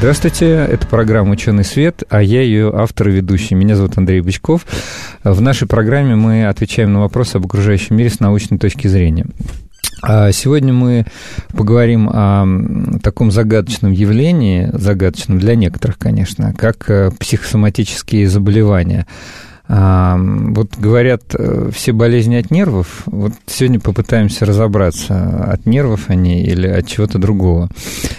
Здравствуйте, это программа «Ученый свет», а я ее автор и ведущий. Меня зовут Андрей Бычков. В нашей программе мы отвечаем на вопросы об окружающем мире с научной точки зрения. А сегодня мы поговорим о таком загадочном явлении, загадочном для некоторых, конечно, как э, психосоматические заболевания – вот говорят, э, все болезни от нервов. Вот сегодня попытаемся разобраться, от нервов они или от чего-то другого.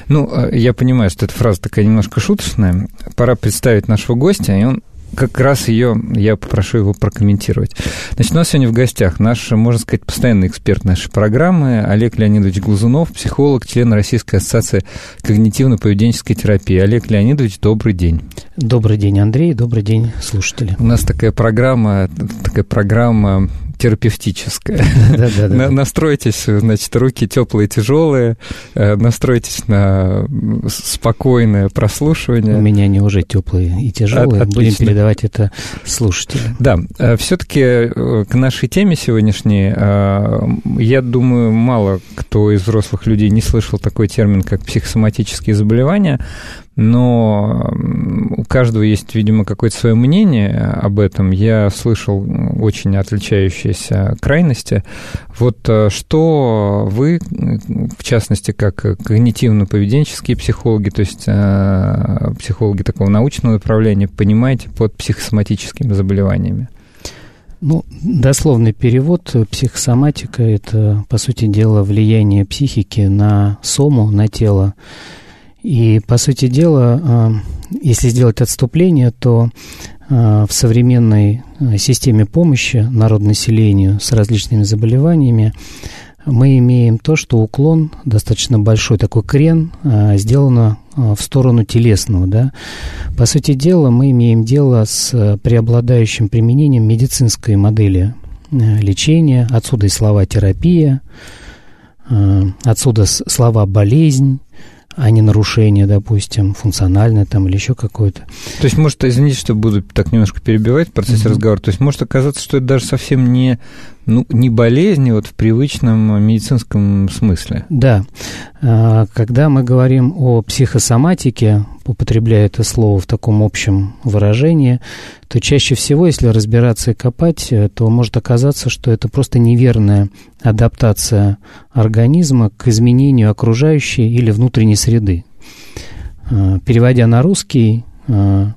Ну, э, я понимаю, что эта фраза такая немножко шуточная. Пора представить нашего гостя, и он как раз ее, я попрошу его прокомментировать. Значит, у нас сегодня в гостях наш, можно сказать, постоянный эксперт нашей программы Олег Леонидович Глазунов, психолог, член Российской ассоциации когнитивно-поведенческой терапии. Олег Леонидович, добрый день. Добрый день, Андрей, добрый день, слушатели. У нас такая программа, такая программа да. Настройтесь, значит, руки теплые, тяжелые, э, настройтесь на спокойное прослушивание. У меня они уже теплые и тяжелые. Будем передавать это слушателям. Да, э, все-таки э, к нашей теме сегодняшней, я думаю, мало кто из взрослых людей не слышал такой термин, как психосоматические заболевания но у каждого есть, видимо, какое-то свое мнение об этом. Я слышал очень отличающиеся крайности. Вот э, что вы, в частности, как когнитивно-поведенческие психологи, то есть э, психологи такого научного направления, понимаете под психосоматическими заболеваниями? Ну, дословный перевод психосоматика – это, по сути дела, влияние психики на сому, на тело. И, по сути дела, а, если сделать отступление, то а, в современной а, системе помощи народонаселению с различными заболеваниями мы имеем то, что уклон, достаточно большой такой крен, сделано в сторону телесного. Да? По сути дела, мы имеем дело с преобладающим применением медицинской модели лечения, отсюда и слова терапия, отсюда слова болезнь, а не нарушение, допустим, функциональное там или еще какое-то. То есть, может, извините, что буду так немножко перебивать в процессе mm-hmm. разговора, то есть может оказаться, что это даже совсем не ну, не болезни вот в привычном медицинском смысле. Да. А, когда мы говорим о психосоматике, употребляя это слово в таком общем выражении, то чаще всего, если разбираться и копать, э, то может оказаться, что это просто неверная адаптация организма к изменению окружающей или внутренней среды. А, переводя на русский, а,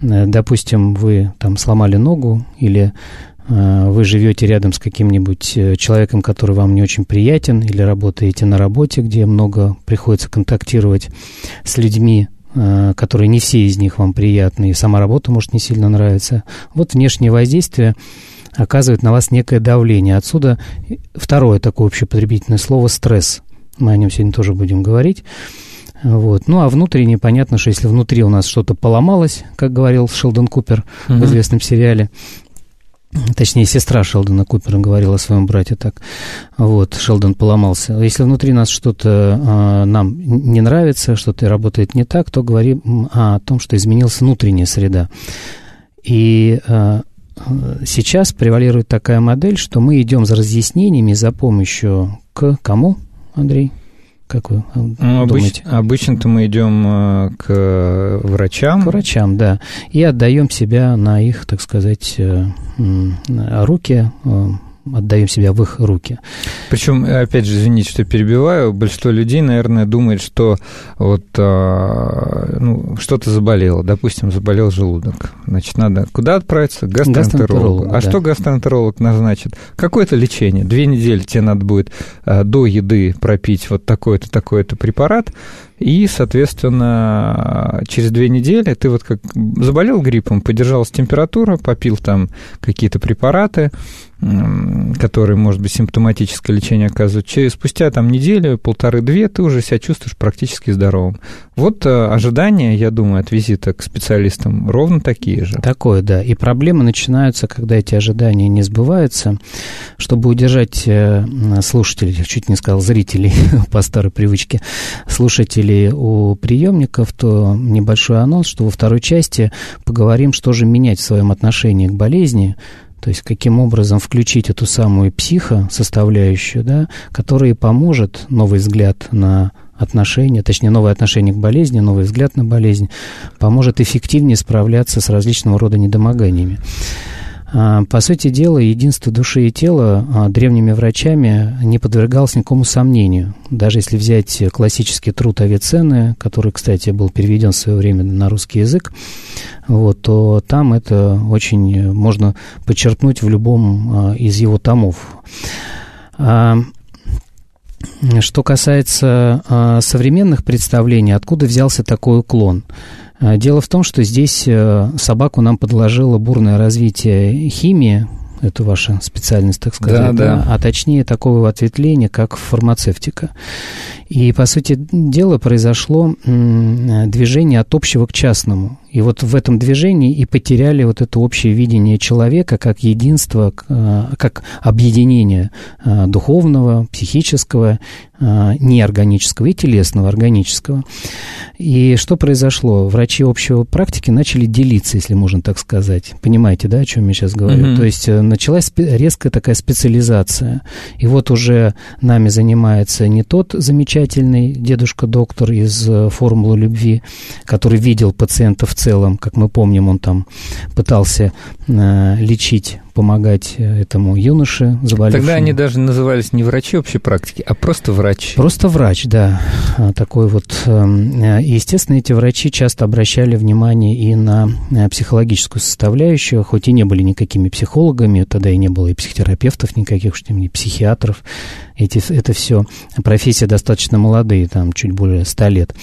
э, допустим, вы там сломали ногу или вы живете рядом с каким-нибудь э, человеком, который вам не очень приятен, или работаете на работе, где много приходится контактировать с людьми, э, которые не все из них вам приятны, и сама работа может не сильно нравиться. Вот внешнее воздействие оказывает на вас некое давление. Отсюда второе такое общепотребительное слово «стресс». Мы о нем сегодня тоже будем говорить. Вот. Ну, а внутренне понятно, что если внутри у нас что-то поломалось, как говорил Шелдон Купер uh-huh. в известном сериале, Точнее, сестра Шелдона Купера говорила о своем брате так. Вот, Шелдон поломался. Если внутри нас что-то э, нам не нравится, что-то работает не так, то говорим о том, что изменилась внутренняя среда. И э, сейчас превалирует такая модель, что мы идем за разъяснениями, за помощью к кому, Андрей? Как вы э, ну, думаете? обычно-то мы идем э, к врачам. К врачам, да. И отдаем себя на их, так сказать, э, руки, отдаем себя в их руки. Причем, опять же, извините, что перебиваю, большинство людей, наверное, думает, что вот а, ну, что-то заболело, допустим, заболел желудок. Значит, надо куда отправиться? К гастроэнтерологу. А да. что гастроэнтеролог назначит? Какое-то лечение. Две недели тебе надо будет а, до еды пропить вот такой-то, такой-то препарат, И, соответственно, через две недели ты вот как заболел гриппом, подержалась температура, попил там какие-то препараты, которые, может быть, симптоматическое лечение оказывают, через спустя там неделю, полторы-две ты уже себя чувствуешь практически здоровым. Вот э, ожидания, я думаю, от визита к специалистам ровно такие же. Такое, да. И проблемы начинаются, когда эти ожидания не сбываются. Чтобы удержать э, слушателей, чуть не сказал зрителей по старой привычке, слушателей у приемников, то небольшой анонс, что во второй части поговорим, что же менять в своем отношении к болезни, то есть каким образом включить эту самую психо составляющую, да, которая поможет новый взгляд на отношения, точнее, новое отношение к болезни, новый взгляд на болезнь, поможет эффективнее справляться с различного рода недомоганиями. А, по сути дела, единство души и тела а, древними врачами не подвергалось никакому сомнению. Даже если взять классический труд Авиценны, который, кстати, был переведен в свое время на русский язык, вот, то там это очень можно подчеркнуть в любом а, из его томов. Что касается современных представлений, откуда взялся такой уклон – а, дело в том, что здесь э, собаку нам подложило бурное развитие химии, это ваша специальность, так сказать, да, да. а точнее такого ответвления, как фармацевтика. И, по сути дела, произошло движение от общего к частному. И вот в этом движении и потеряли вот это общее видение человека как единство, э, как объединение э, духовного, психического, э, неорганического и телесного, органического. И что произошло? Врачи общего практики начали делиться, если можно так сказать. Понимаете, да, о чем я сейчас говорю? Mm-hmm. То есть началась резкая такая специализация. И вот уже нами занимается не тот замечательный дедушка-доктор из «Формулы любви», который видел пациентов в целом, как мы помним, он там пытался э, лечить, помогать э, этому юноше заболевшему. Тогда они даже назывались не врачи общей практики, а просто врач. Просто врач, да. А, такой вот. Эм, э, естественно, эти врачи часто обращали внимание и на э, психологическую составляющую, хоть и не были никакими психологами, тогда и не было и психотерапевтов никаких, что ни психиатров. Эти, это все профессии достаточно молодые, там чуть более ста лет.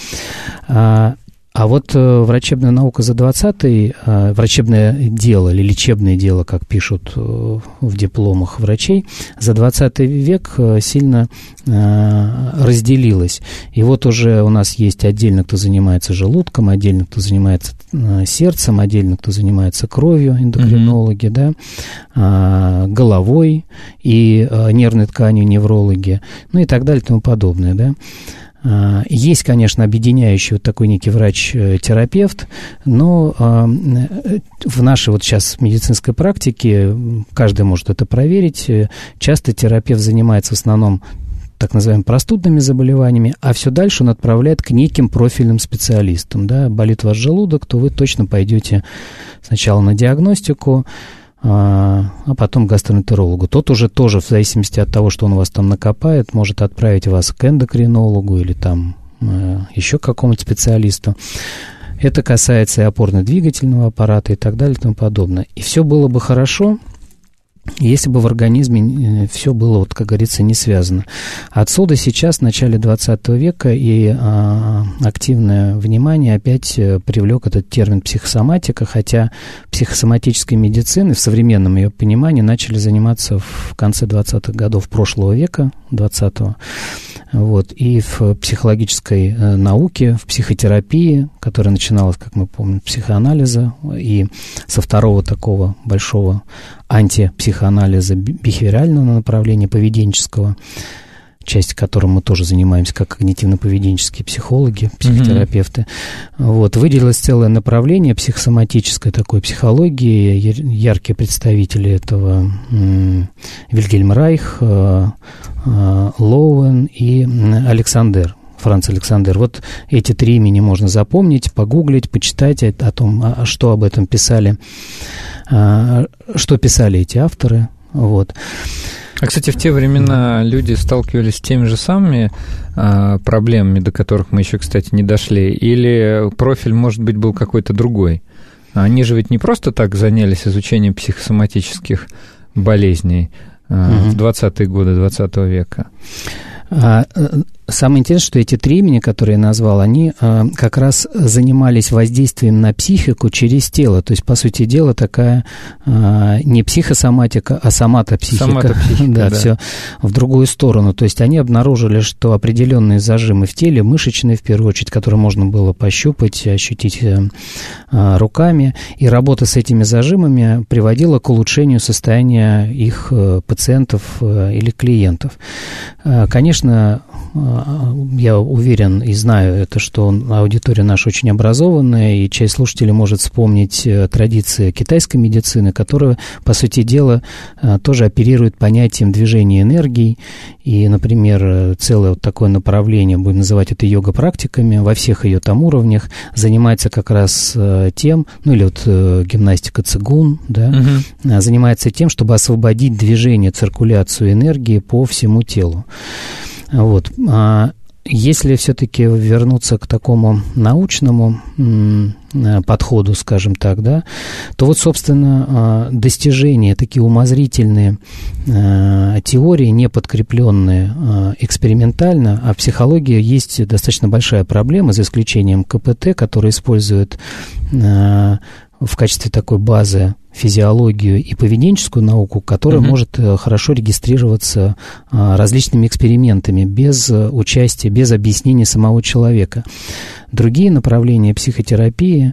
А, а вот э, врачебная наука за 20-й, э, врачебное дело или лечебное дело, как пишут э, в дипломах врачей, за 20 век э, сильно разделилась. И вот уже у нас есть отдельно, кто занимается желудком, отдельно, кто занимается сердцем, отдельно, кто занимается кровью, эндокринологи, mm-hmm. да, э, головой и нервной тканью неврологи, ну и так далее и тому подобное, да. А, есть, конечно, объединяющий вот такой некий врач-терапевт, но а, в нашей вот сейчас медицинской практике, каждый может это проверить, часто терапевт занимается в основном так называемыми простудными заболеваниями, а все дальше он отправляет к неким профильным специалистам. Да? Болит ваш желудок, то вы точно пойдете сначала на диагностику, а, а потом гастроэнтерологу. Тот уже тоже, в зависимости от того, что он у вас там накопает, может отправить вас к эндокринологу или там э, еще к какому-то специалисту. Это касается и опорно-двигательного аппарата и так далее и тому подобное. И все было бы хорошо, если бы в организме э, все было, вот, как говорится, не связано. Отсюда сейчас, в начале 20 века, и а, активное внимание опять э, привлек этот термин психосоматика, хотя психосоматической медицины в современном ее понимании начали заниматься в конце 20-х годов прошлого века, 20-го. Вот, и в психологической э, науке, в психотерапии, которая начиналась, как мы помним, психоанализа, и со второго такого большого антипсихоанализа бихевиорального направления, поведенческого, часть которой мы тоже занимаемся как когнитивно-поведенческие психологи, психотерапевты. Mm-hmm. Вот, выделилось целое направление психосоматической такой психологии. Яркие представители этого Вильгельм Райх, э, э, Лоуэн и Александр. Франц Александр. Вот эти три имени можно запомнить, погуглить, почитать о том, а, что об этом писали, что писали эти авторы. Вот. А, кстати, в те времена люди сталкивались с теми же самыми а, проблемами, до которых мы еще, кстати, не дошли, или профиль, может быть, был какой-то другой? Они же ведь не просто так занялись изучением психосоматических болезней угу. в 20-е годы 20 века. А, самое интересное, что эти три имени, которые я назвал, они э, как раз занимались воздействием на психику через тело. То есть, по сути дела, такая э, не психосоматика, а соматопсихика. Соматопсихика, да, да, все в другую сторону. То есть, они обнаружили, что определенные зажимы в теле, мышечные в первую очередь, которые можно было пощупать, ощутить э, э, руками, и работа с этими зажимами приводила к улучшению состояния их э, пациентов э, или клиентов. Э, конечно, я уверен и знаю это, что аудитория наша очень образованная, и часть слушателей может вспомнить традиции китайской медицины, которая, по сути дела, тоже оперирует понятием движения энергии. И, например, целое вот такое направление, будем называть это йога-практиками, во всех ее там уровнях, занимается как раз тем, ну или вот гимнастика цигун, да, угу. занимается тем, чтобы освободить движение, циркуляцию энергии по всему телу. Вот. А если все-таки вернуться к такому научному подходу, скажем так, да, то вот, собственно, а, достижения, такие умозрительные а, теории, не подкрепленные экспериментально, а в психологии есть достаточно большая проблема, за исключением КПТ, который использует в качестве такой базы физиологию и поведенческую науку, которая угу. может э, хорошо регистрироваться а, различными экспериментами без э, участия, без объяснения самого человека. Другие направления психотерапии,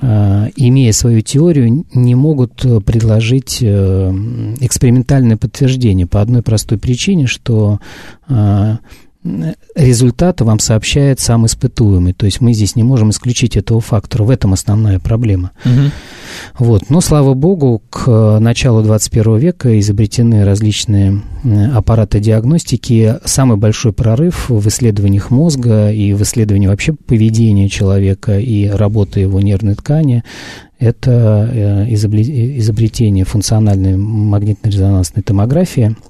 а, имея свою теорию, не могут э, предложить экспериментальное подтверждение по одной простой причине, что результата вам сообщает сам испытуемый. То есть мы здесь не можем исключить этого фактора. В этом основная проблема. Угу. Вот. Но, слава богу, к началу 21 века изобретены различные аппараты диагностики. Самый большой прорыв в исследованиях мозга и в исследовании вообще поведения человека и работы его нервной ткани это э, изобретение функциональной магнитно-резонансной томографии –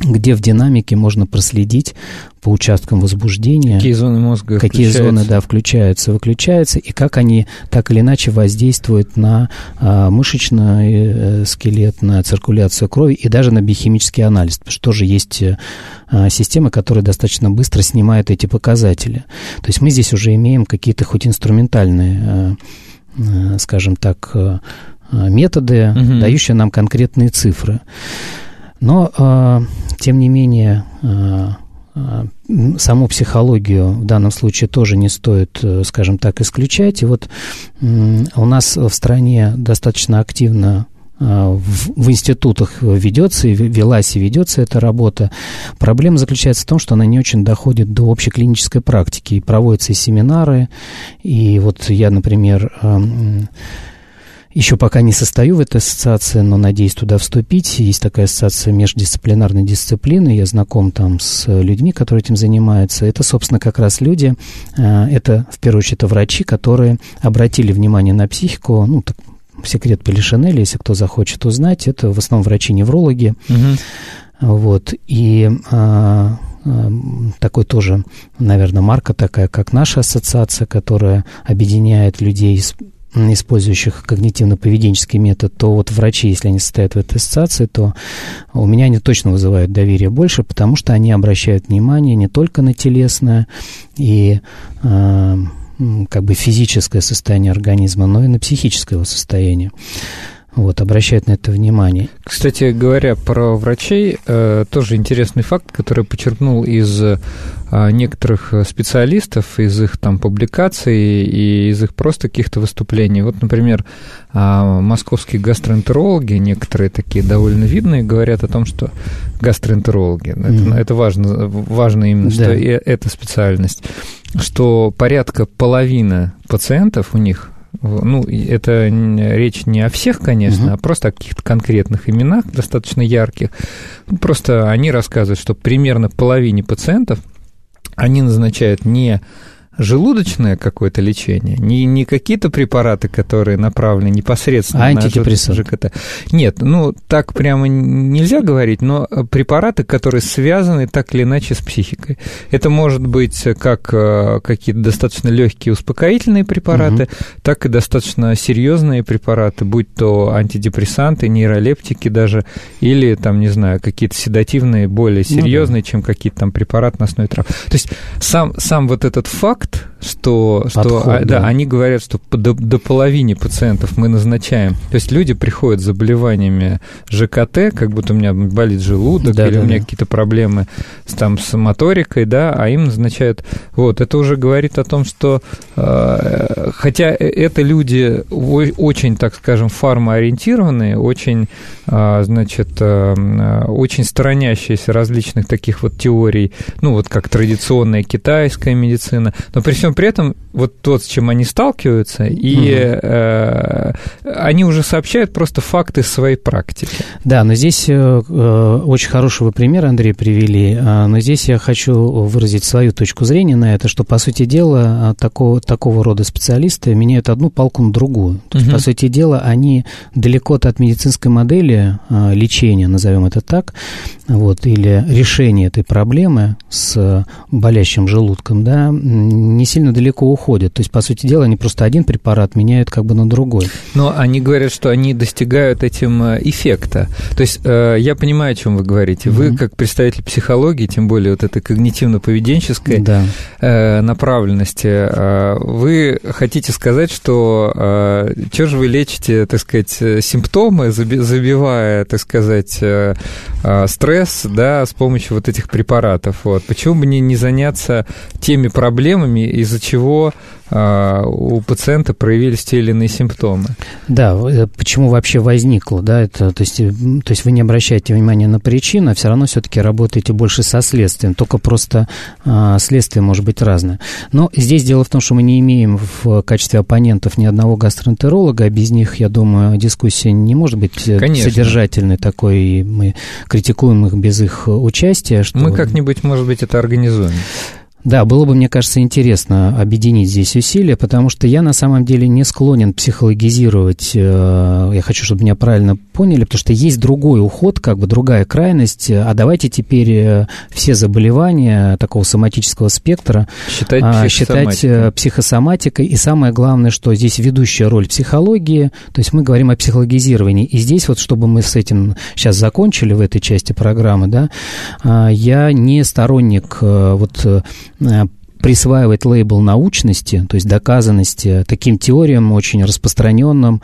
где в динамике можно проследить по участкам возбуждения. Какие зоны мозга Какие зоны, да, включаются, выключаются, и как они так или иначе воздействуют на а, мышечный э, скелет, на циркуляцию крови и даже на биохимический анализ, потому что тоже есть а, системы, которые достаточно быстро снимают эти показатели. То есть мы здесь уже имеем какие-то хоть инструментальные, а, а, скажем так, методы, угу. дающие нам конкретные цифры. Но, э, тем не менее, э, э, саму психологию в данном случае тоже не стоит, скажем так, исключать. И вот у нас в стране достаточно активно в, в институтах ведется и велась и ведется эта работа. Проблема заключается в том, что она не очень доходит до общей клинической практики. И проводятся и семинары, и вот я, например, еще пока не состою в этой ассоциации, но надеюсь туда вступить. Есть такая ассоциация междисциплинарной дисциплины. Я знаком там с людьми, которые этим занимаются. Это, собственно, как раз люди, э, это, в первую очередь, врачи, которые обратили внимание на психику, ну, так, секрет Полишинеля, если кто захочет узнать, это в основном врачи-неврологи. Угу. Вот, и а, а, такой тоже, наверное, марка такая, как наша ассоциация, которая объединяет людей с использующих когнитивно-поведенческий метод, то вот врачи, если они состоят в этой ассоциации, то у меня они точно вызывают доверие больше, потому что они обращают внимание не только на телесное и э, как бы физическое состояние организма, но и на психическое его состояние вот, обращают на это внимание. Кстати говоря, про врачей, э, тоже интересный факт, который почерпнул из э, некоторых специалистов, из их там публикаций и из их просто каких-то выступлений. Вот, например, э, московские гастроэнтерологи, некоторые такие довольно видные, говорят о том, что гастроэнтерологи, mm-hmm. это, это важно, важно именно, да. что и эта специальность, что порядка половины пациентов у них ну, это речь не о всех, конечно, угу. а просто о каких-то конкретных именах, достаточно ярких. Ну, просто они рассказывают, что примерно половине пациентов они назначают не желудочное какое-то лечение, не, не какие-то препараты, которые направлены непосредственно а на ЖКТ. Нет, ну так прямо нельзя говорить, но препараты, которые связаны так или иначе с психикой. Это может быть как э, какие-то достаточно легкие успокоительные препараты, угу. так и достаточно серьезные препараты, будь то антидепрессанты, нейролептики даже, или там, не знаю, какие-то седативные, более серьезные, ну, да. чем какие-то там препараты на основе трав. То есть сам, сам вот этот факт, Left. Что, Подход, что а, да. да, они говорят, что до, до половины пациентов мы назначаем. То есть люди приходят с заболеваниями ЖКТ, как будто у меня болит желудок, да, или да, у меня да. какие-то проблемы с, там, с моторикой, да, а им назначают... Вот, это уже говорит о том, что... Э, хотя это люди очень, так скажем, фармоориентированные, очень, э, значит, э, очень сторонящиеся различных таких вот теорий, ну, вот как традиционная китайская медицина, но при всем при этом вот тот, с чем они сталкиваются, и угу. э, они уже сообщают просто факты своей практики. Да, но здесь э, э очень хороший вы пример, Андрей, привели, э, но здесь я хочу выразить свою точку зрения на это, что, по сути дела, э, такого, такого рода специалисты меняют одну палку на другую. То угу. есть, по сути дела, они далеко от медицинской модели э, лечения, назовем это так, вот, или решения этой проблемы с болящим желудком, да, не сильно далеко уходят. То есть, по сути дела, они просто один препарат меняют как бы на другой. Но они говорят, что они достигают этим э, эффекта. То есть, э, я понимаю, о чем вы говорите. Mm-hmm. Вы, как представитель психологии, тем более вот этой когнитивно-поведенческой да. Э, направленности, вы хотите сказать, что что же вы лечите, так сказать, симптомы, забивая, так сказать, стресс, да, с помощью вот этих препаратов. Вот. Почему бы не, не заняться теми проблемами, из-за чего а, у пациента проявились те или иные симптомы. Да, э, почему вообще возникло, да, это, то есть, э, то есть вы не обращаете внимания на причину, а все равно все-таки работаете больше со следствием, только просто а, следствие может быть разное. Но здесь дело в том, что мы не имеем в качестве оппонентов ни одного гастроэнтеролога, а без них, я думаю, дискуссия не может быть э, Конечно. содержательной такой, и мы критикуем их без их участия. Что... Мы как-нибудь, может быть, это организуем. Да, было бы, мне кажется, интересно объединить здесь усилия, потому что я на самом деле не склонен психологизировать, э, я хочу, чтобы меня правильно поняли, потому что есть другой уход, как бы другая крайность, а давайте теперь э, все заболевания такого соматического спектра считать, а, считать э, психосоматикой, и самое главное, что здесь ведущая роль психологии, то есть мы говорим о психологизировании, и здесь вот, чтобы мы с этим сейчас закончили в этой части программы, да, а, я не сторонник вот присваивать лейбл научности, то есть доказанности таким теориям очень распространенным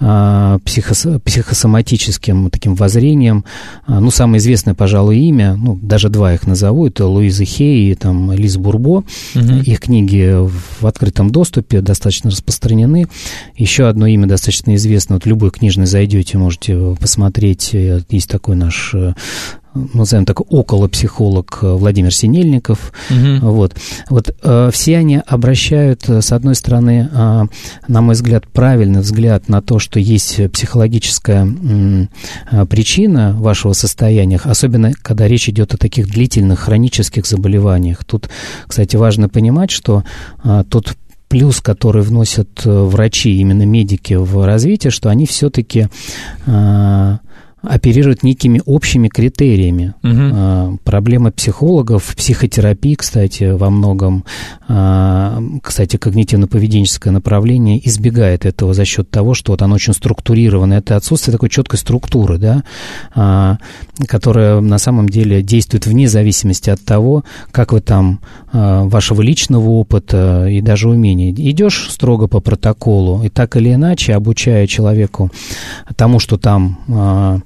э, психос, психосоматическим таким воззрением. Э, ну, самое известное, пожалуй, имя, ну, даже два их назову, это Луиза Хей и там, Лиз Бурбо. Угу. Их книги в открытом доступе достаточно распространены. Еще одно имя достаточно известно, вот любой книжный зайдете, можете посмотреть, есть такой наш назовем так, около психолог э, Владимир Синельников. Угу. Вот. Вот э, все они обращают, э, с одной стороны, э, на мой взгляд, правильный взгляд на то, что есть психологическая э, причина вашего состояния, особенно когда речь идет о таких длительных хронических заболеваниях. Тут, кстати, важно понимать, что э, тот плюс, который вносят э, врачи, именно медики в развитие, что они все-таки э, оперируют некими общими критериями. Угу. Проблема психологов, психотерапии, кстати, во многом, а, кстати, когнитивно-поведенческое направление избегает этого за счет того, что вот оно очень структурировано. Это отсутствие такой четкой структуры, да, а, которая на самом деле действует вне зависимости от того, как вы там, вашего личного опыта и даже умения. Идешь строго по протоколу, и так или иначе, обучая человеку тому, что там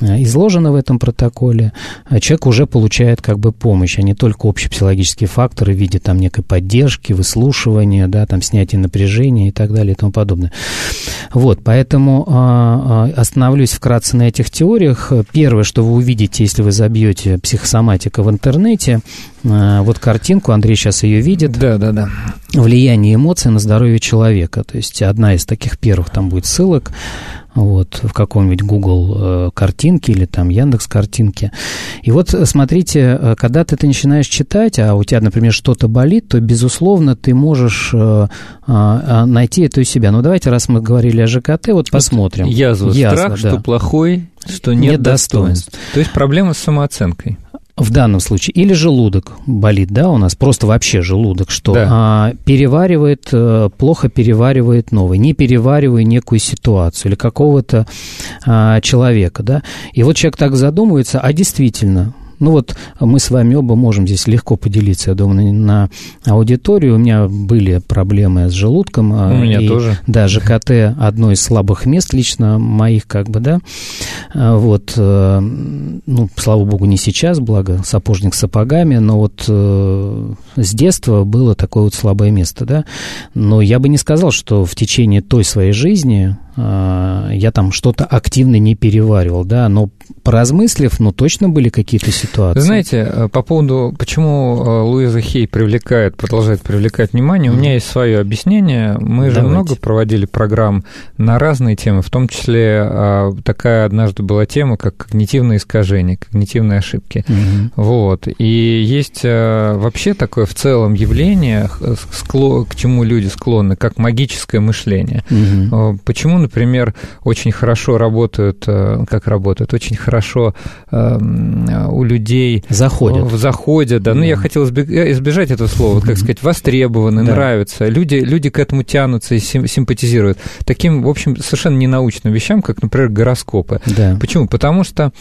изложено в этом протоколе, а человек уже получает как бы помощь, а не только общепсихологические факторы в виде там некой поддержки, выслушивания, да, там снятия напряжения и так далее и тому подобное. Вот, поэтому а, а, остановлюсь вкратце на этих теориях. Первое, что вы увидите, если вы забьете психосоматика в интернете, э, вот картинку, Андрей сейчас ее видит. Да, да, да. Влияние эмоций на здоровье человека. То есть одна из таких первых там будет ссылок вот, в каком-нибудь Google э, картинке картинки или там Яндекс картинки. И вот смотрите, когда ты это начинаешь читать, а у тебя, например, что-то болит, то, безусловно, ты можешь найти это у себя. Ну, давайте, раз мы говорили о ЖКТ, вот посмотрим. Язва, язва страх, да. что плохой, что нет, нет достоинств. достоинств. То есть проблема с самооценкой. В данном случае. Или желудок болит, да, у нас просто вообще желудок, что да. а, переваривает, э, плохо переваривает новый, не переваривая некую ситуацию или какого-то а, человека, да. И вот человек так задумывается, а действительно, ну вот мы с вами оба можем здесь легко поделиться, я думаю, на аудиторию. У меня были проблемы с желудком. У меня и, тоже. Да, ЖКТ одно из слабых мест лично моих, как бы, да. А, вот, э, ну, слава богу, не сейчас, благо сапожник с сапогами, но вот э, с детства было такое вот слабое место, да. Но я бы не сказал, что в течение той своей жизни а, я там что-то активно не переваривал, да, но поразмыслив, ну, точно были какие-то ситуации. Знаете, э, по поводу, почему э, Луиза Хей привлекает, продолжает привлекать внимание, mm. у меня есть свое объяснение. Мы Давайте. же много проводили программ на разные темы, в том числе а, такая однажды была тема, как когнитивные искажения, когнитивные ошибки. Mm-hmm. Вот. И есть э, вообще такое в целом явление, к чему люди склонны, как магическое мышление. Mm-hmm. Почему, например, очень хорошо работают, как работают, очень хорошо э, у людей... Заходят. Заходят, да. Mm. Ну, я хотел избежать этого слова, как сказать, востребованы, да. нравятся. Люди, люди к этому тянутся и симпатизируют. Таким, в общем, совершенно ненаучным вещам, как, например, гороскопы. Да. Почему? Потому что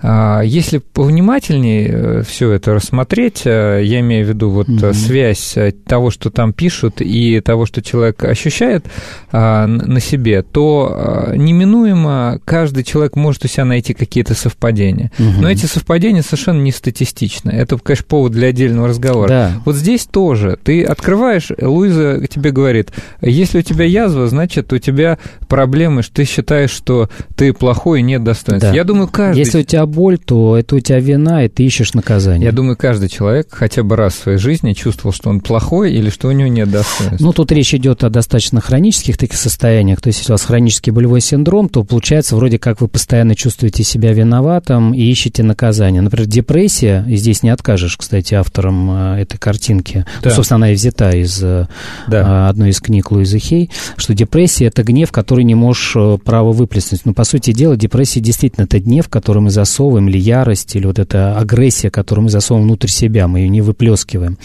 а, если повнимательнее э, все это рассмотреть, э, я имею в виду вот mm-hmm. связь того, что там пишут, и того, что человек ощущает а, на себе, то а, неминуемо каждый человек может у себя найти какие-то какие-то совпадения. Угу. Но эти совпадения совершенно не статистичны. Это, конечно, повод для отдельного разговора. Да. Вот здесь тоже. Ты открываешь, Луиза тебе говорит, если у тебя язва, значит, у тебя проблемы, что ты считаешь, что ты плохой и нет достоинства. Да. Я думаю, каждый... Если у тебя боль, то это у тебя вина, и ты ищешь наказание. Я думаю, каждый человек хотя бы раз в своей жизни чувствовал, что он плохой или что у него нет достоинства. Ну, тут речь идет о достаточно хронических таких состояниях. То есть, если у вас хронический болевой синдром, то получается вроде как вы постоянно чувствуете себя виноватым и ищете наказание. Например, депрессия, и здесь не откажешь, кстати, автором э, этой картинки, да. ну, собственно, она и взята из э, да. одной из книг Луизы Хей, что депрессия – это гнев, который не можешь э, право выплеснуть. Но, по сути дела, депрессия действительно это гнев, который мы засовываем, или ярость, или вот эта агрессия, которую мы засовываем внутрь себя, мы ее не выплескиваем.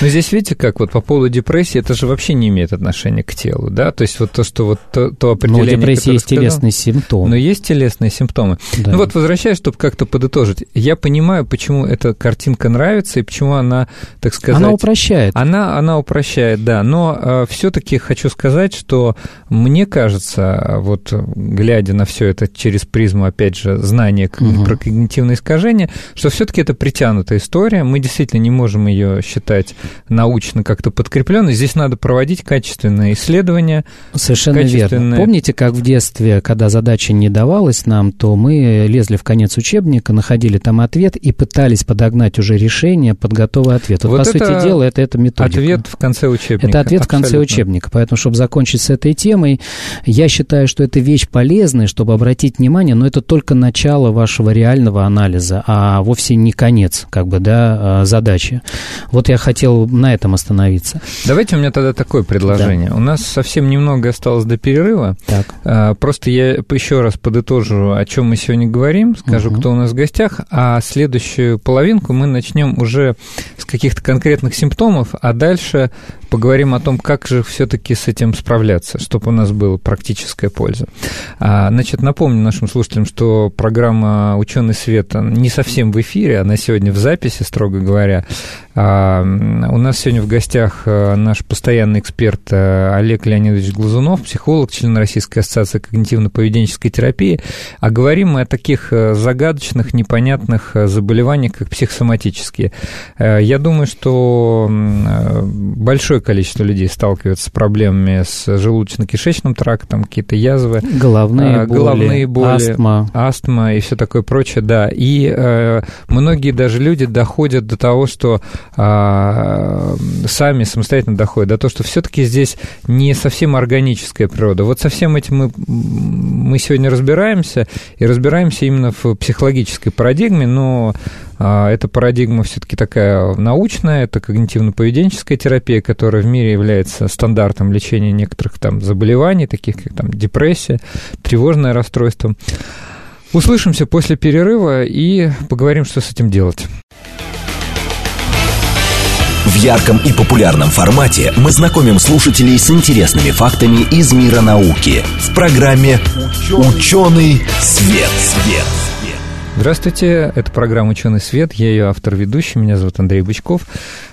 Но здесь, видите, как вот по поводу депрессии, это же вообще не имеет отношения к телу, да? То есть вот то, что вот то, то определение... Но у депрессии есть телесные симптомы. Но есть телесные симптомы. Да. Ну вот возвращаясь, чтобы как-то подытожить, я понимаю, почему эта картинка нравится и почему она, так сказать... Она упрощает. Она, она упрощает, да, но э, все-таки хочу сказать, что мне кажется, вот глядя на все это через призму, опять же, знания угу. про когнитивные искажения, что все-таки это притянутая история, мы действительно не можем ее считать научно как-то подкрепленной, здесь надо проводить качественные исследования. Совершенно верно. Помните, как в детстве, когда задача не давалась нам, то мы лезли в конец учебника, находили там ответ и пытались подогнать уже решение под готовый ответ. Вот, вот по сути дела, это, это методика. Ответ в конце учебника. Это ответ Абсолютно. в конце учебника. Поэтому, чтобы закончить с этой темой, я считаю, что это вещь полезная, чтобы обратить внимание, но это только начало вашего реального анализа, а вовсе не конец, как бы, да, а, задачи. Вот я хотел на этом остановиться. Давайте у меня тогда такое предложение. Да. У нас совсем немного осталось до перерыва. Так. А, просто я еще раз подытожу, о чем мы сегодня говорим, скажу, угу. кто у нас в гостях, а следующую половинку мы начнем уже с каких-то конкретных симптомов, а дальше поговорим о том, как же все-таки с этим справляться, чтобы у нас была практическая польза. А, значит, напомню нашим слушателям, что программа «Ученый свет» не совсем в эфире, она сегодня в записи, строго говоря. У нас сегодня в гостях э, наш постоянный эксперт э, Олег Леонидович Глазунов, психолог, член Российской ассоциации когнитивно-поведенческой терапии. А говорим мы о таких э, загадочных, непонятных заболеваниях, как психосоматические. Я думаю, что большое количество людей сталкиваются с проблемами с желудочно-кишечным трактом, какие-то язвы. Головные боли, головные боли астма. Астма и все такое прочее, да. И многие даже люди доходят до того, что а, сами самостоятельно доходят до того, что все-таки здесь не совсем органическая природа. Вот со всем этим мы, мы сегодня разбираемся, и разбираемся именно в психологической парадигме, но а, эта парадигма все-таки такая научная, это когнитивно-поведенческая терапия, которая в мире является стандартом лечения некоторых там заболеваний, таких как там депрессия, тревожное расстройство. Услышимся после перерыва и поговорим, что с этим делать. В ярком и популярном формате мы знакомим слушателей с интересными фактами из мира науки в программе «Ученый свет». свет. Здравствуйте, это программа «Ученый свет», я ее автор-ведущий, меня зовут Андрей Бычков.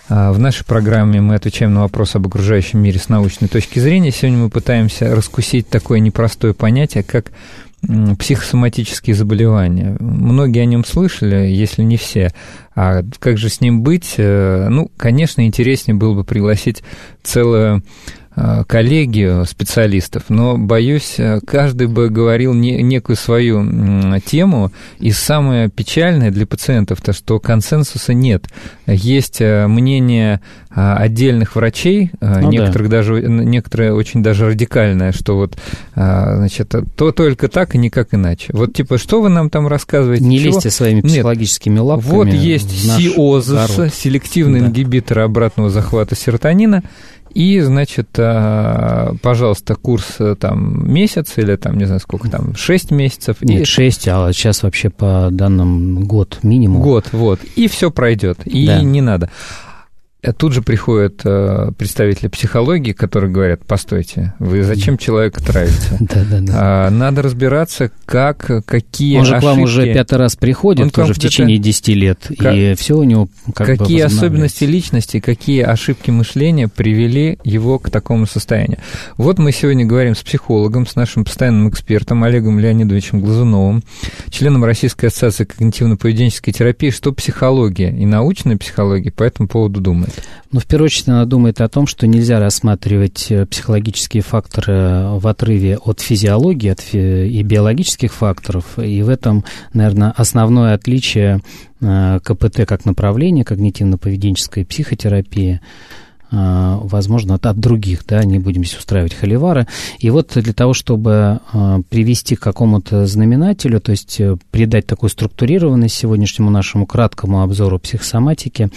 А, в нашей программе мы отвечаем на вопросы об окружающем мире с научной точки зрения. Сегодня мы пытаемся раскусить такое непростое понятие, как психосоматические заболевания. Многие о нем слышали, если не все. А как же с ним быть? Э, ну, конечно, интереснее было бы пригласить целую коллегию специалистов, но, боюсь, э, каждый бы говорил не, некую свою тему, и самое печальное для пациентов, то, что консенсуса нет. Есть э, мнение отдельных врачей, ну, некоторых да. даже, некоторые очень даже радикальное, что вот, значит, то только так и никак иначе. Вот, типа, что вы нам там рассказываете? Не Чего? лезьте своими психологическими Нет. лапками Вот есть СИОЗ, селективный да. ингибитор обратного захвата серотонина, и, значит, а, пожалуйста, курс э, там месяц или там, не знаю, сколько там, 6 месяцев. Нет, и... 6, а сейчас вообще по данным год минимум. Год, вот. И все пройдет. И да. не надо. Э, тут же приходят э, представители психологии, которые говорят, постойте, вы зачем человека травите? Да, да, да. А, надо разбираться, как, какие Он же к вам уже пятый раз приходит, Он тоже в течение 10 лет, и все у него как Какие особенности личности, какие ошибки мышления привели его к такому состоянию? Вот мы сегодня говорим с психологом, с нашим постоянным экспертом Олегом Леонидовичем Глазуновым, членом Российской ассоциации когнитивно-поведенческой терапии, что психология и научная психология по этому поводу думает. Ну, в первую очередь, она думает о том, что нельзя рассматривать э, психологические факторы в отрыве от физиологии от фи- и биологических факторов. И в этом, наверное, основное отличие э, КПТ как направления, когнитивно-поведенческой психотерапии, э, возможно, от, от других, да, не будем здесь устраивать холивары. И вот для того, чтобы привести к какому-то знаменателю, то есть придать такую структурированность сегодняшнему нашему краткому обзору психосоматики,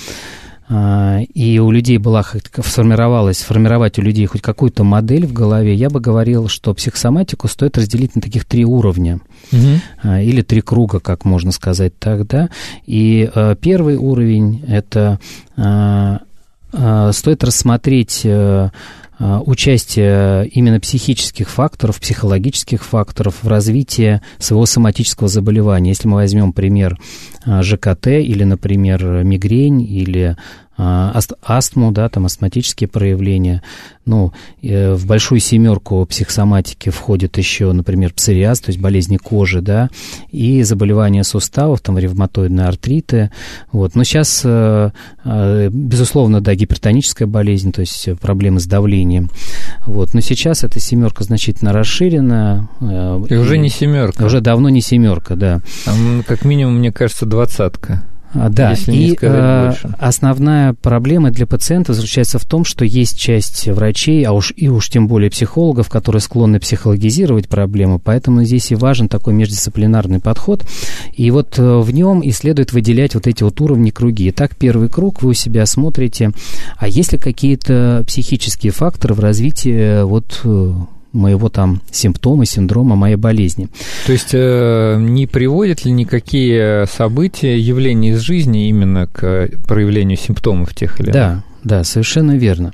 и у людей была, сформировалась, сформировать у людей хоть какую-то модель в голове, я бы говорил, что психосоматику стоит разделить на таких три уровня. Угу. Или три круга, как можно сказать тогда. И а, первый уровень – это стоит рассмотреть э, участие именно психических факторов, психологических факторов в развитии своего соматического заболевания. Если мы возьмем пример ЖКТ или, например, мигрень или а, астму, да, там астматические проявления. Ну, э, в большую семерку психосоматики входит еще, например, псориаз, то есть болезни кожи, да, и заболевания суставов, там ревматоидные артриты. Вот. Но сейчас, э, э, безусловно, да, гипертоническая болезнь, то есть проблемы с давлением. Вот. Но сейчас эта семерка значительно расширена. И, и уже не семерка. Уже давно не семерка, да. Там, как минимум, мне кажется, двадцатка. А, да, если и не э, больше. основная проблема для пациента заключается в том, что есть часть врачей, а уж и уж тем более психологов, которые склонны психологизировать проблему, поэтому здесь и важен такой междисциплинарный подход. И вот э, в нем и следует выделять вот эти вот уровни круги. Итак, первый круг вы у себя смотрите, а есть ли какие-то психические факторы в развитии вот э, моего там симптома, синдрома, моей болезни. То есть э, не приводят ли никакие события, явления из жизни именно к проявлению симптомов тех или иных? Да, да, совершенно верно.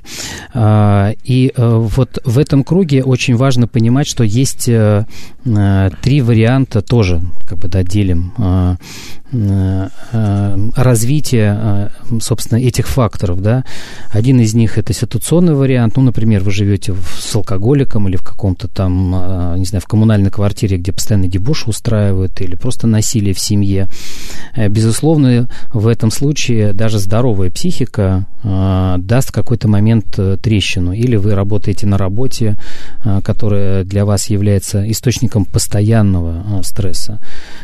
А, и э, вот в этом круге очень важно понимать, что есть э, э, три варианта тоже, как бы, да, делим а, развития, собственно, этих факторов, да. Один из них это ситуационный вариант, ну, например, вы живете с алкоголиком или в каком-то там, не знаю, в коммунальной квартире, где постоянно дебош устраивают, или просто насилие в семье. Безусловно, в этом случае даже здоровая психика Э, даст в какой-то момент э, трещину. Или вы работаете на работе, э, которая для вас является источником постоянного стресса.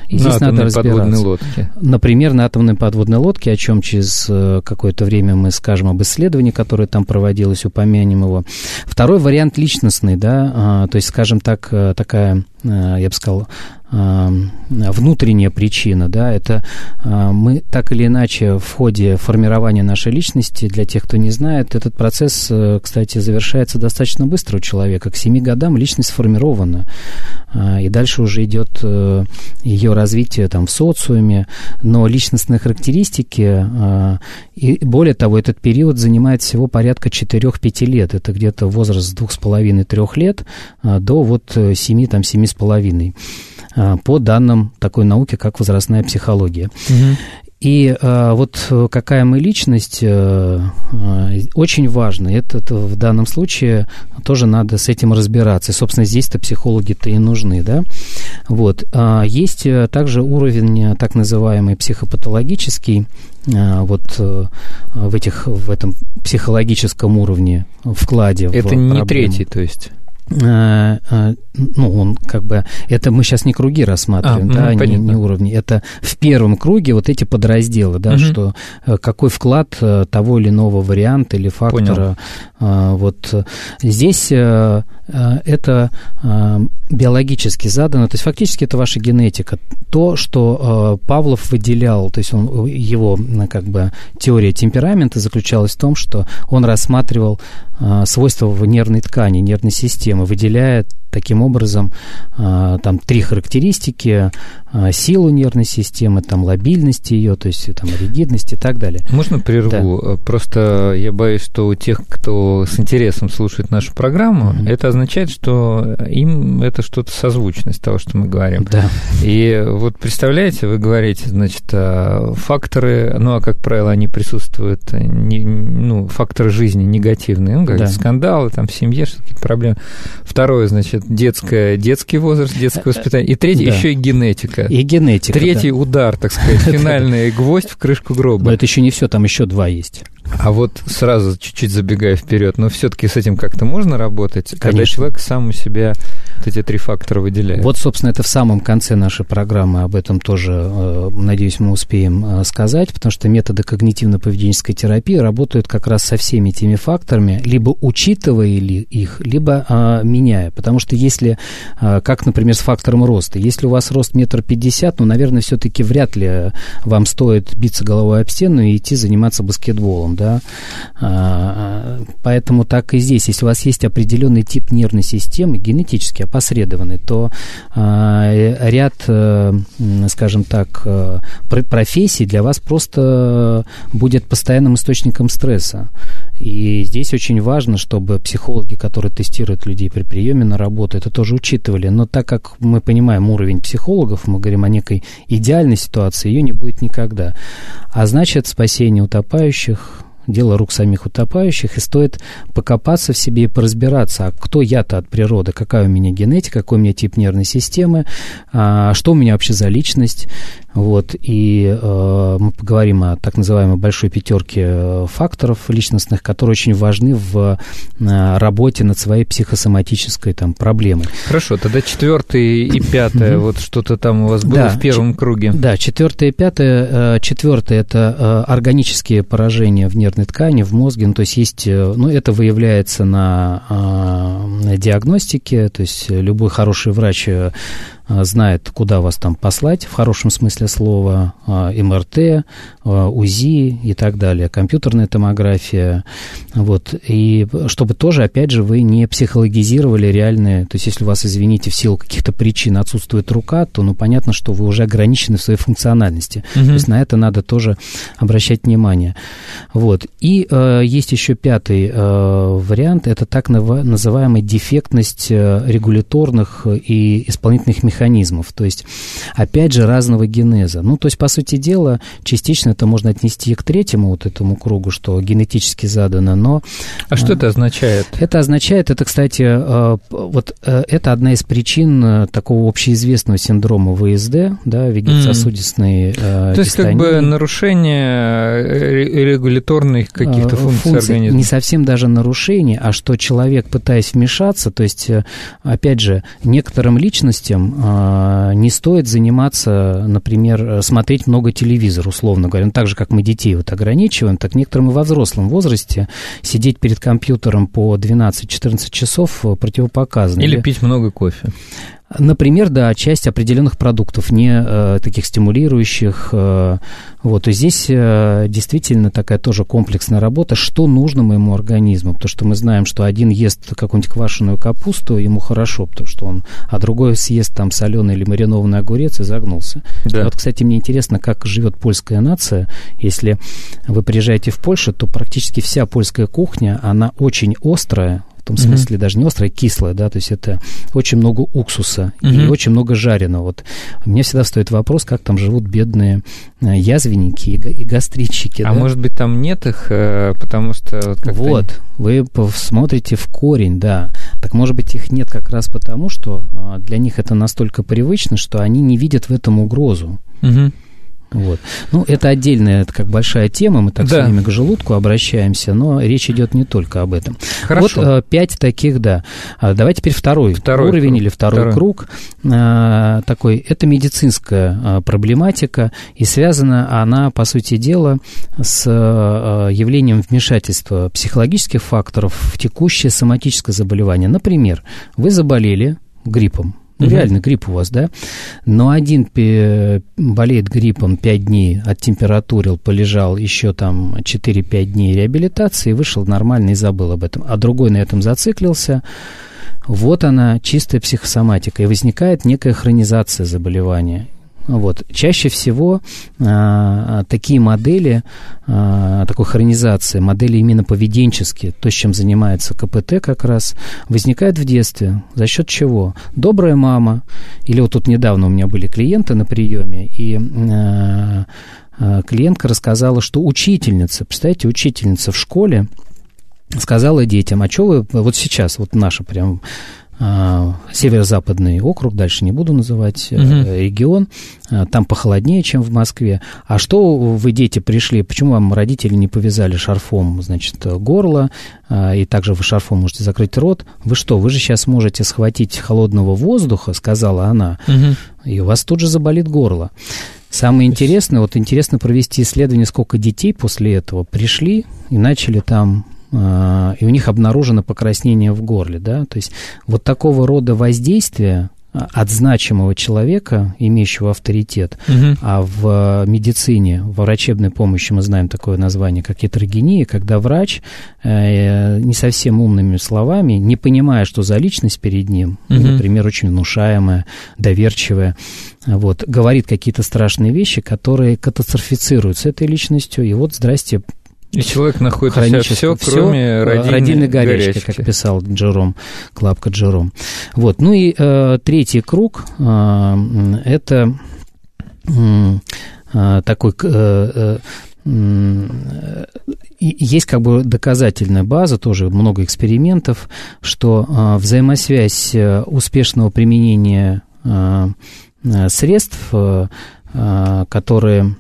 И на здесь надо разбираться. подводной лодке. Например, на атомной подводной лодке, о чем через какое-то время мы скажем об исследовании, которое там проводилось, упомянем его. Второй вариант личностный, да, то есть, скажем так, такая я бы сказал, внутренняя причина, да, это мы так или иначе в ходе формирования нашей личности, для тех, кто не знает, этот процесс, э, кстати, завершается достаточно быстро у человека. К семи годам личность сформирована, и дальше уже идет э, ее развитие там в социуме, но личностные характеристики, и более того, этот период занимает всего порядка 4-5 лет, это где-то возраст с 2,5-3 лет до вот 7, там, 7,5 по данным такой науки, как возрастная психология. Угу. И э, вот какая мы личность, э, э, очень важно. Это, это в данном случае тоже надо с этим разбираться. И, собственно, здесь-то психологи-то и нужны, да. Вот. А есть также уровень так называемый психопатологический, вот в, этих, в этом психологическом уровне, вкладе. Это не проблему. третий, то есть? Э, э, ну, он как бы, это мы сейчас не круги рассматриваем, а, да, ну, не, не уровни, это в первом круге вот эти подразделы, да, угу. что э, какой вклад того или иного варианта или фактора. Понял. Вот здесь это биологически задано, то есть фактически это ваша генетика. То, что Павлов выделял, то есть он, его как бы теория темперамента заключалась в том, что он рассматривал свойства в нервной ткани, нервной системы, выделяет таким образом а, там три характеристики, а, силу нервной системы, там лобильность ее, то есть там ригидность и так далее. Можно прерву? Да. Просто я боюсь, что у тех, кто с интересом слушает нашу программу, mm-hmm. это означает, что им это что-то созвучно с того, что мы говорим. Да. И вот представляете, вы говорите, значит, а, факторы, ну, а как правило, они присутствуют, не, ну, факторы жизни негативные, ну, как да. скандалы, там, в семье, какие-то проблемы. Второе, значит, детское, детский возраст, детское воспитание. И третий да. еще и генетика. И генетика. Третий да. удар, так сказать, финальный гвоздь в крышку гроба. Но это еще не все, там еще два есть. А вот сразу чуть-чуть забегая вперед, но все-таки с этим как-то можно работать, Конечно. когда человек сам у себя вот эти три фактора выделяет. Вот, собственно, это в самом конце нашей программы, об этом тоже, э, надеюсь, мы успеем э, сказать, потому что методы когнитивно-поведенческой терапии работают как раз со всеми этими факторами, либо учитывая их, либо а, меняя. Потому что если, как, например, с фактором роста, если у вас рост метр пятьдесят, ну, наверное, все-таки вряд ли вам стоит биться головой об стену и идти заниматься баскетболом да, поэтому так и здесь, если у вас есть определенный тип нервной системы, генетически опосредованный, то а, ряд, э, скажем так, э, профессий для вас просто будет постоянным источником стресса. И здесь очень важно, чтобы психологи, которые тестируют людей при приеме на работу, это тоже учитывали. Но так как мы понимаем уровень психологов, мы говорим о некой идеальной ситуации, ее не будет никогда. А значит, спасение утопающих, дело рук самих утопающих, и стоит покопаться в себе и поразбираться, а кто я-то от природы, какая у меня генетика, какой у меня тип нервной системы, а, что у меня вообще за личность, вот, и э, мы поговорим о так называемой большой пятерке э, факторов личностных, которые очень важны в э, работе над своей психосоматической там, проблемой. Хорошо, тогда четвертое и пятое, вот что-то там у вас было да, в первом круге. Да, четвертое и пятое. Э, четвертое – это э, органические поражения в нервной ткани, в мозге, ну, то есть есть, ну, это выявляется на, на диагностике, то есть любой хороший врач знает, куда вас там послать, в хорошем смысле слова, а, МРТ, а, УЗИ и так далее, компьютерная томография, вот, и чтобы тоже, опять же, вы не психологизировали реальные, то есть если у вас, извините, в силу каких-то причин отсутствует рука, то, ну, понятно, что вы уже ограничены в своей функциональности, угу. то есть на это надо тоже обращать внимание, вот, и э, есть еще пятый э, вариант, это так называемая дефектность э, регуляторных и исполнительных механизмов, механизмов, то есть, опять же, разного генеза. Ну, то есть, по сути дела, частично это можно отнести к третьему вот этому кругу, что генетически задано, но... А что это означает? Это означает, это, кстати, э, вот э, это одна из причин э, такого общеизвестного синдрома ВСД, да, вегетососудистной mm. То есть, как бы нарушение регуляторных каких-то функций, функций организма? Не совсем даже нарушение, а что человек, пытаясь вмешаться, то есть, опять же, некоторым личностям э, не стоит заниматься, например, смотреть много телевизора, условно говоря. Ну, так же, как мы детей вот ограничиваем, так некоторым и во взрослом возрасте сидеть перед компьютером по 12-14 часов противопоказано. Или, Или пить много кофе. Например, да, часть определенных продуктов, не э, таких стимулирующих. Э, вот, и здесь э, действительно такая тоже комплексная работа, что нужно моему организму, потому что мы знаем, что один ест какую-нибудь квашеную капусту, ему хорошо, потому что он, а другой съест там соленый или маринованный огурец и загнулся. Да. вот, кстати, мне интересно, как живет польская нация. Если вы приезжаете в Польшу, то практически вся польская кухня, она очень острая, том смысле mm-hmm. даже не острое, а кислое, да, то есть это очень много уксуса mm-hmm. и очень много жареного. Вот мне всегда стоит вопрос, как там живут бедные э, язвенники и гастритчики. А да? может быть там нет их, э, потому что... Вот, вы смотрите в корень, да. Так может быть их нет как раз потому, что а, для них это настолько привычно, что они не видят в этом угрозу. Угу. Вот. Ну, это отдельная, это как большая тема, мы так да. все время к желудку обращаемся, но речь идет не только об этом. Хорошо. Вот э, пять таких, да. А давай теперь второй, второй уровень круг. или второй, второй. круг а, такой. Это медицинская а, проблематика, и связана она, по сути дела, с а, явлением вмешательства психологических факторов в текущее соматическое заболевание. Например, вы заболели гриппом, ну, угу. реально грипп у вас, да? Но один болеет гриппом 5 дней, оттемпературил, полежал еще там 4-5 дней реабилитации, вышел нормально и забыл об этом. А другой на этом зациклился. Вот она, чистая психосоматика. И возникает некая хронизация заболевания. Вот. Чаще всего а, такие модели, а, такой хронизации, модели именно поведенческие, то, чем занимается КПТ как раз, возникают в детстве. За счет чего? Добрая мама, или вот тут недавно у меня были клиенты на приеме, и а, а, клиентка рассказала, что учительница, представляете, учительница в школе, сказала детям, а что вы вот сейчас, вот наша прям северо-западный округ, дальше не буду называть угу. регион, а, там похолоднее, чем в Москве. А что вы, дети, пришли, почему вам родители не повязали шарфом, значит, горло, и также вы шарфом можете закрыть рот? Вы что, вы же сейчас можете схватить холодного воздуха, сказала она, угу. и у вас тут же заболит горло. Самое интересное, вот интересно провести исследование, сколько детей после этого пришли и начали там а, и у них обнаружено покраснение в горле, да, то есть вот такого рода воздействие от значимого человека, имеющего авторитет, угу. а в медицине, в врачебной помощи мы знаем такое название, как гетерогения, когда врач э, не совсем умными словами, не понимая, что за личность перед ним, угу. например, очень внушаемая, доверчивая, вот, говорит какие-то страшные вещи, которые катастрофицируют с этой личностью, и вот, здрасте, и человек находит у себя все, кроме э, родильной, родильной горячки, горячки, как писал Джером, Клапка Джером. Вот. Ну и э, третий круг э, это э, такой... Э, э, есть как бы доказательная база, тоже много экспериментов, что э, взаимосвязь э, успешного применения средств, которые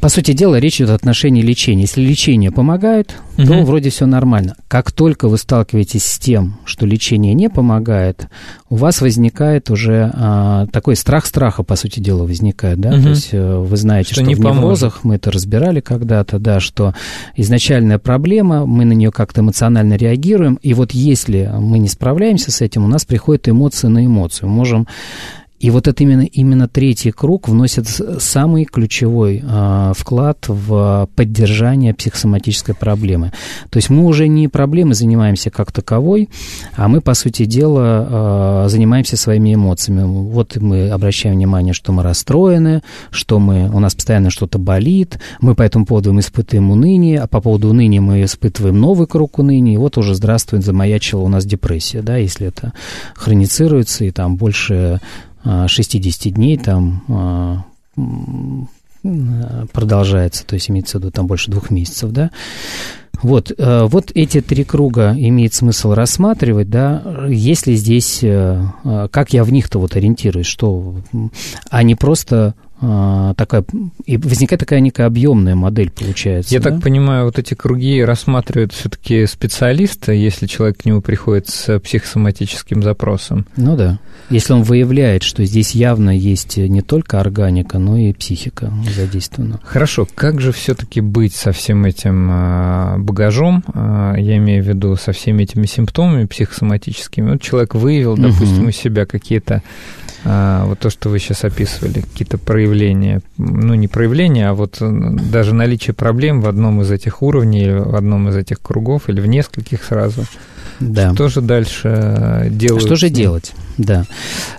по сути дела, речь идет о отношении лечения. Если лечение помогает, угу. то вроде все нормально. Как только вы сталкиваетесь с тем, что лечение не помогает, у вас возникает уже а, такой страх страха, по сути дела, возникает. Да? Угу. То есть э, вы знаете, что, что в неврозах, мы это разбирали когда-то, да, что изначальная проблема, мы на нее как-то эмоционально реагируем, и вот если мы не справляемся с этим, у нас приходят эмоции на эмоцию. Мы можем и вот это именно, именно третий круг вносит самый ключевой э, вклад в поддержание психосоматической проблемы. То есть мы уже не проблемой занимаемся как таковой, а мы, по сути дела, э, занимаемся своими эмоциями. Вот мы обращаем внимание, что мы расстроены, что мы, у нас постоянно что-то болит, мы по этому поводу испытываем уныние, а по поводу уныния мы испытываем новый круг уныния, и вот уже здравствует, замаячила у нас депрессия, да, если это хроницируется и там больше 60 дней там а, продолжается, то есть имеется в виду там больше двух месяцев, да. Вот, э, вот эти три круга имеет смысл рассматривать, да, если здесь, э, э, как я в них-то вот ориентируюсь, что, а не просто а, такая, и возникает такая некая объемная модель, получается. Я да? так понимаю, вот эти круги рассматривают все-таки специалиста, если человек к нему приходит с психосоматическим запросом. Ну да. Если он выявляет, что здесь явно есть не только органика, но и психика задействована. Хорошо, как же все-таки быть со всем этим а, багажом? А, я имею в виду со всеми этими симптомами психосоматическими. Вот человек выявил, допустим, угу. у себя какие-то а, вот то, что вы сейчас описывали, какие-то проявления, ну не проявления, а вот даже наличие проблем в одном из этих уровней, в одном из этих кругов или в нескольких сразу. Да. Что же дальше делать? Что же делать? Да.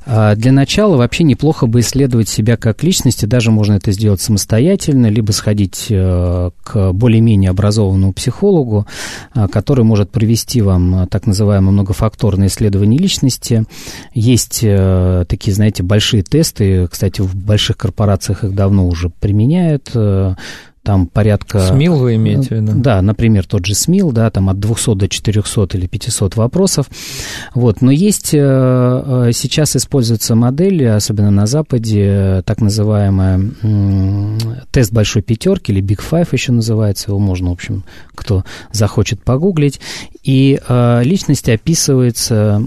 А, для начала вообще неплохо бы исследовать себя как личности, даже можно это сделать самостоятельно, либо сходить э, к более-менее образованному психологу, а, который может провести вам так называемое многофакторное исследование личности. Есть э, такие, знаете, большие тесты, кстати, в больших корпорациях их давно уже применяют, э, там порядка... СМИЛ вы имеете в виду? Да, например, тот же СМИЛ, да, там от 200 до 400 или 500 вопросов. Вот, но есть, э, э, сейчас используются модели, особенно на Западе, так называемая тест большой пятерки или Big Five еще называется, его можно, в общем, кто захочет погуглить. И э, личность описывается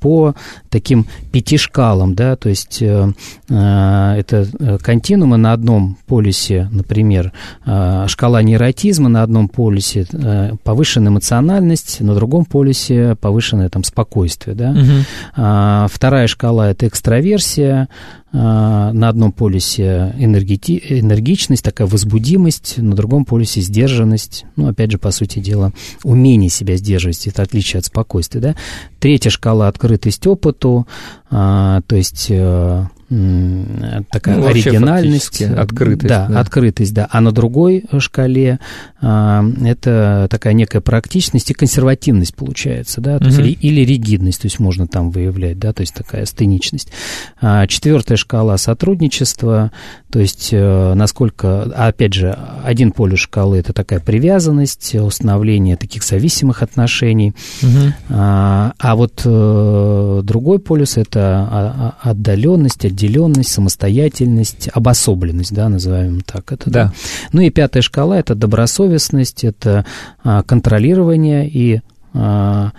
по таким пяти шкалам, да, то есть это континуумы на одном полюсе, например, Э, шкала нейротизма на одном полюсе, э, повышенная эмоциональность, на другом полюсе повышенное там спокойствие, да. Угу. Вторая шкала – это экстраверсия, на одном полюсе энергити, энергичность, такая возбудимость, на другом полюсе сдержанность, ну, опять же, по сути дела, умение себя сдерживать, это отличие от спокойствия, да. Третья шкала – открытость опыту, то есть э, такая ну, оригинальность, открытость, да, да, открытость, да. А на другой шкале а, это такая некая практичность и консервативность получается, да, то угу. есть, или ригидность, то есть можно там выявлять, да, то есть такая стеничность. А, четвертая шкала сотрудничества, то есть э, насколько, опять же, один полюс шкалы это такая привязанность, установление таких зависимых отношений, угу. а, а вот э, другой полюс это отдаленность, отделенность, самостоятельность, обособленность, да, называем так это. Да. да. Ну и пятая шкала – это добросовестность, это а, контролирование и а, а,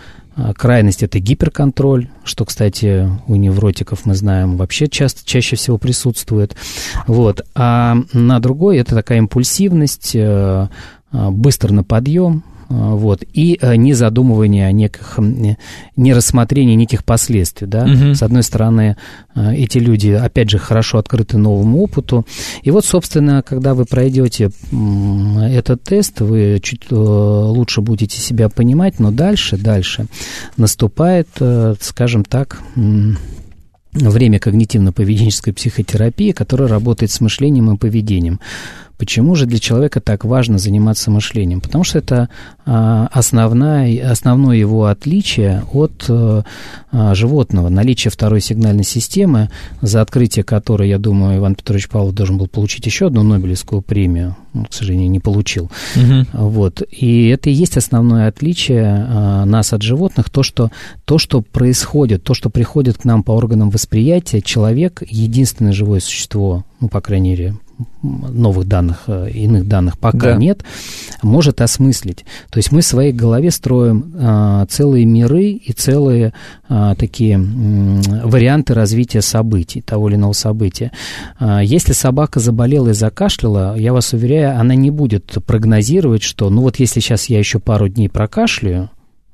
крайность – это гиперконтроль, что, кстати, у невротиков, мы знаем, вообще часто, чаще всего присутствует. Вот. А на другой – это такая импульсивность, э, быстро на подъем, а, вот, и э, не задумывание о неких, не рассмотрение неких последствий, да, угу. с одной стороны, э, эти люди, опять же, хорошо открыты новому опыту, и вот, собственно, когда вы пройдете этот тест, вы чуть э, лучше будете себя понимать, но дальше, дальше наступает, скажем так, время когнитивно-поведенческой психотерапии, которая работает с мышлением и поведением. Почему же для человека так важно заниматься мышлением? Потому что это а, основная, основное его отличие от а, животного. Наличие второй сигнальной системы, за открытие которой, я думаю, Иван Петрович Павлов должен был получить еще одну Нобелевскую премию. Он, к сожалению, не получил. Угу. Вот. И это и есть основное отличие а, нас от животных. То что, то, что происходит, то, что приходит к нам по органам восприятия, человек — единственное живое существо, ну, по крайней мере, новых данных, э, иных данных пока да. нет, может осмыслить. То есть мы в своей голове строим а, целые миры и целые а, такие м, варианты развития событий, того или иного события. А, если собака заболела и закашляла, я вас уверяю, она не будет прогнозировать, что ну вот если сейчас я еще пару дней прокашляю,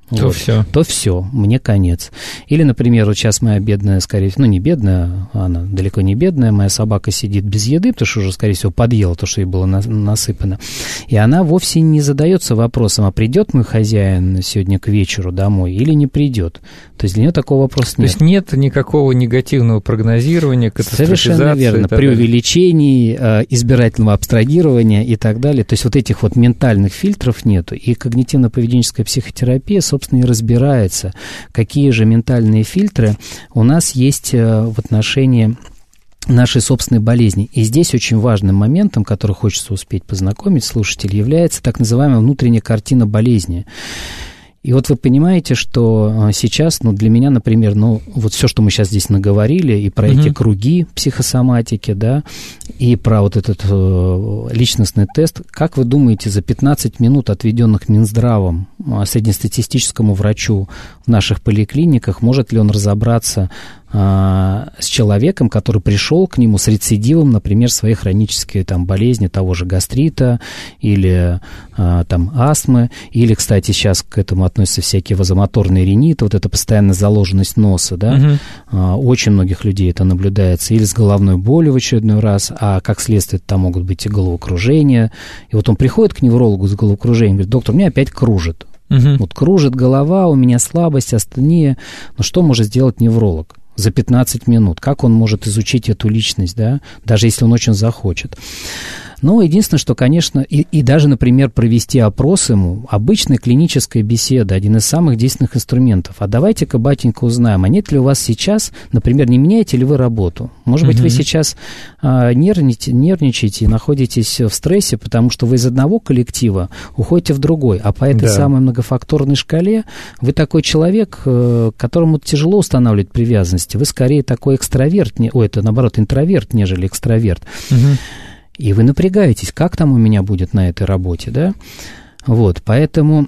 то вот, все. То все, мне конец. Или, например, вот сейчас моя бедная, скорее всего, ну не бедная, она далеко не бедная, моя собака сидит без еды, потому что уже, скорее всего, подъела то, что ей было на, насыпано. И она вовсе не задается вопросом, а придет мой хозяин сегодня к вечеру домой или не придет. То есть для нее такого вопроса нет. То есть нет никакого негативного прогнозирования, Совершенно верно. Преувеличений, э, избирательного абстрагирования и так далее. То есть вот этих вот ментальных фильтров нету. И когнитивно-поведенческая психотерапия, собственно, и разбирается, какие же ментальные фильтры у нас есть э, в отношении нашей собственной болезни. И здесь очень важным моментом, который хочется успеть познакомить слушатель, является так называемая внутренняя картина болезни. И вот вы понимаете, что а, сейчас, ну, для меня, например, ну, вот все, что мы сейчас здесь наговорили, и про mm-hmm. эти круги психосоматики, да, и про вот этот э, личностный тест, как вы думаете, за 15 минут, отведенных Минздравом э, среднестатистическому врачу в наших поликлиниках, может ли он разобраться а, с человеком, который пришел к нему с рецидивом, например, своей хронической там, болезни, того же гастрита или а, там, астмы, или, кстати, сейчас к этому относятся всякие вазомоторные риниты, вот эта постоянная заложенность носа, да, угу. а, очень многих людей это наблюдается, или с головной болью в очередной раз, а как следствие там могут быть и головокружения, и вот он приходит к неврологу с головокружением, говорит, доктор, меня опять кружит, угу. вот кружит голова, у меня слабость, астения, но что может сделать невролог? за 15 минут. Как он может изучить эту личность, да, даже если он очень захочет. Но единственное, что, конечно, и, и даже, например, провести опрос ему, обычная клиническая беседа, один из самых действенных инструментов. А давайте-ка, батенька, узнаем, а нет ли у вас сейчас, например, не меняете ли вы работу? Может быть, вы сейчас а, нервничаете, нервничаете и находитесь в стрессе, потому что вы из одного коллектива уходите в другой, а по этой да. самой многофакторной шкале вы такой человек, э, которому тяжело устанавливать привязанности. Вы скорее такой экстраверт, не, ой, это наоборот интроверт, нежели экстраверт. Угу. И вы напрягаетесь, как там у меня будет на этой работе, да? Вот, поэтому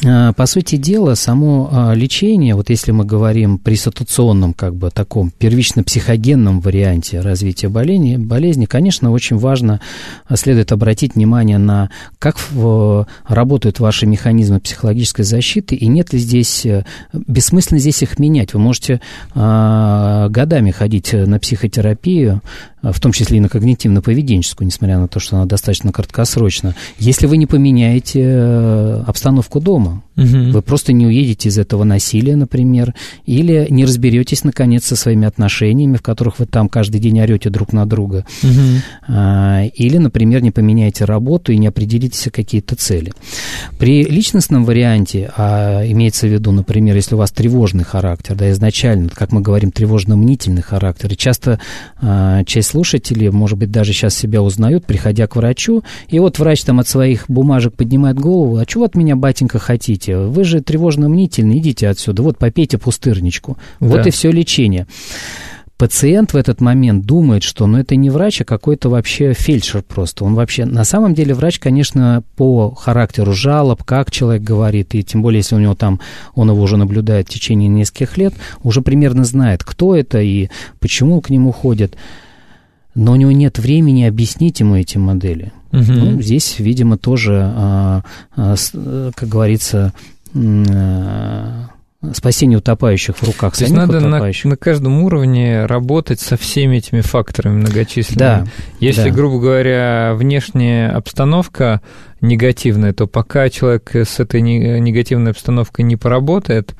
по сути дела, само а, лечение, вот если мы говорим при ситуационном, как бы таком первично-психогенном варианте развития болезни, болезни, конечно, очень важно, а, следует обратить внимание на, как работают ваши механизмы психологической защиты, и нет ли здесь, э, бессмысленно здесь их менять. Вы можете годами ходить на психотерапию, в том числе и на когнитивно-поведенческую, несмотря на то, что она достаточно краткосрочна, если вы не поменяете э, обстановку дома. ama Угу. Вы просто не уедете из этого насилия, например, или не разберетесь, наконец, со своими отношениями, в которых вы там каждый день орете друг на друга. Угу. Или, например, не поменяете работу и не определитесь какие-то цели. При личностном варианте, а имеется в виду, например, если у вас тревожный характер, да, изначально, как мы говорим, тревожно-мнительный характер, и часто а, часть слушателей, может быть, даже сейчас себя узнают, приходя к врачу, и вот врач там от своих бумажек поднимает голову, а чего от меня, батенька, хотите? Идите, вы же тревожно-мнительны, идите отсюда, вот попейте пустырничку. Да. Вот и все лечение пациент в этот момент думает, что ну, это не врач, а какой-то вообще фельдшер просто. Он вообще, на самом деле, врач, конечно, по характеру жалоб, как человек говорит, и тем более, если у него там, он его уже наблюдает в течение нескольких лет, уже примерно знает, кто это и почему к нему ходят. Но у него нет времени объяснить ему эти модели. Угу. Ну, здесь, видимо, тоже, а, а, с, как говорится, а, спасение утопающих в руках То есть надо утопающих. На, на каждом уровне работать со всеми этими факторами многочисленными. Да. Если, да. грубо говоря, внешняя обстановка негативная, то пока человек с этой негативной обстановкой не поработает,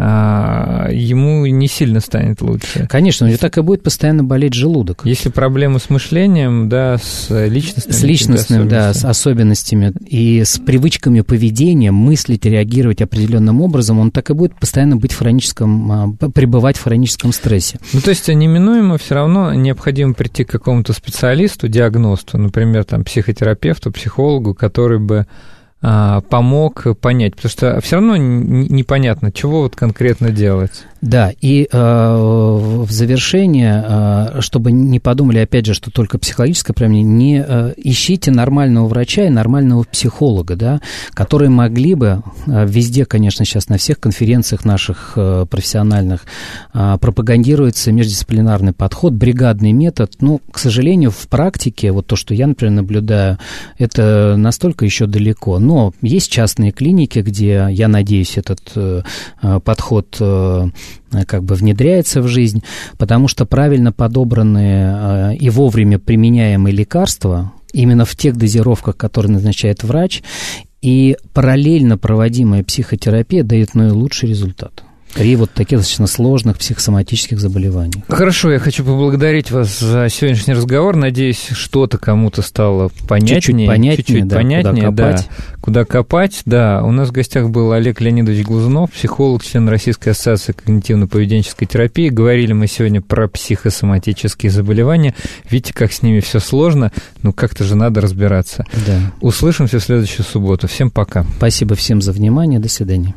ему не сильно станет лучше. Конечно, у него так и будет постоянно болеть желудок. Если проблемы с мышлением, да, с личностными С личностным, да, с особенностями и с привычками поведения, мыслить, реагировать определенным образом, он так и будет постоянно быть в хроническом, а, пребывать в хроническом стрессе. Ну, то есть неминуемо все равно необходимо прийти к какому-то специалисту, диагносту, например, там, психотерапевту, психологу, который бы а, помог понять, потому что все равно непонятно, чего вот конкретно делать. Да, и э, в завершение, э, чтобы не подумали, опять же, что только психологическое проблема, не э, ищите нормального врача и нормального психолога, да, которые могли бы э, везде, конечно, сейчас на всех конференциях наших э, профессиональных э, пропагандируется междисциплинарный подход, бригадный метод. Ну, к сожалению, в практике, вот то, что я, например, наблюдаю, это настолько еще далеко. Но есть частные клиники, где, я надеюсь, этот э, подход Э, как бы внедряется в жизнь, потому что правильно подобранные э, и вовремя применяемые лекарства, именно в тех дозировках, которые назначает врач, и параллельно проводимая психотерапия дает наилучший результат. При вот таких достаточно сложных психосоматических заболеваниях. Хорошо, я хочу поблагодарить вас за сегодняшний разговор. Надеюсь, что-то кому-то стало понятнее. Чуть-чуть понятнее, чуть-чуть да, понятнее, куда копать. да. Куда копать, да. У нас в гостях был Олег Леонидович Глазунов, психолог, член Российской ассоциации когнитивно-поведенческой терапии. Говорили мы сегодня про психосоматические заболевания. Видите, как с ними все сложно, ну как-то же надо разбираться. Да. Услышимся в следующую субботу. Всем пока. Спасибо всем за внимание. До свидания.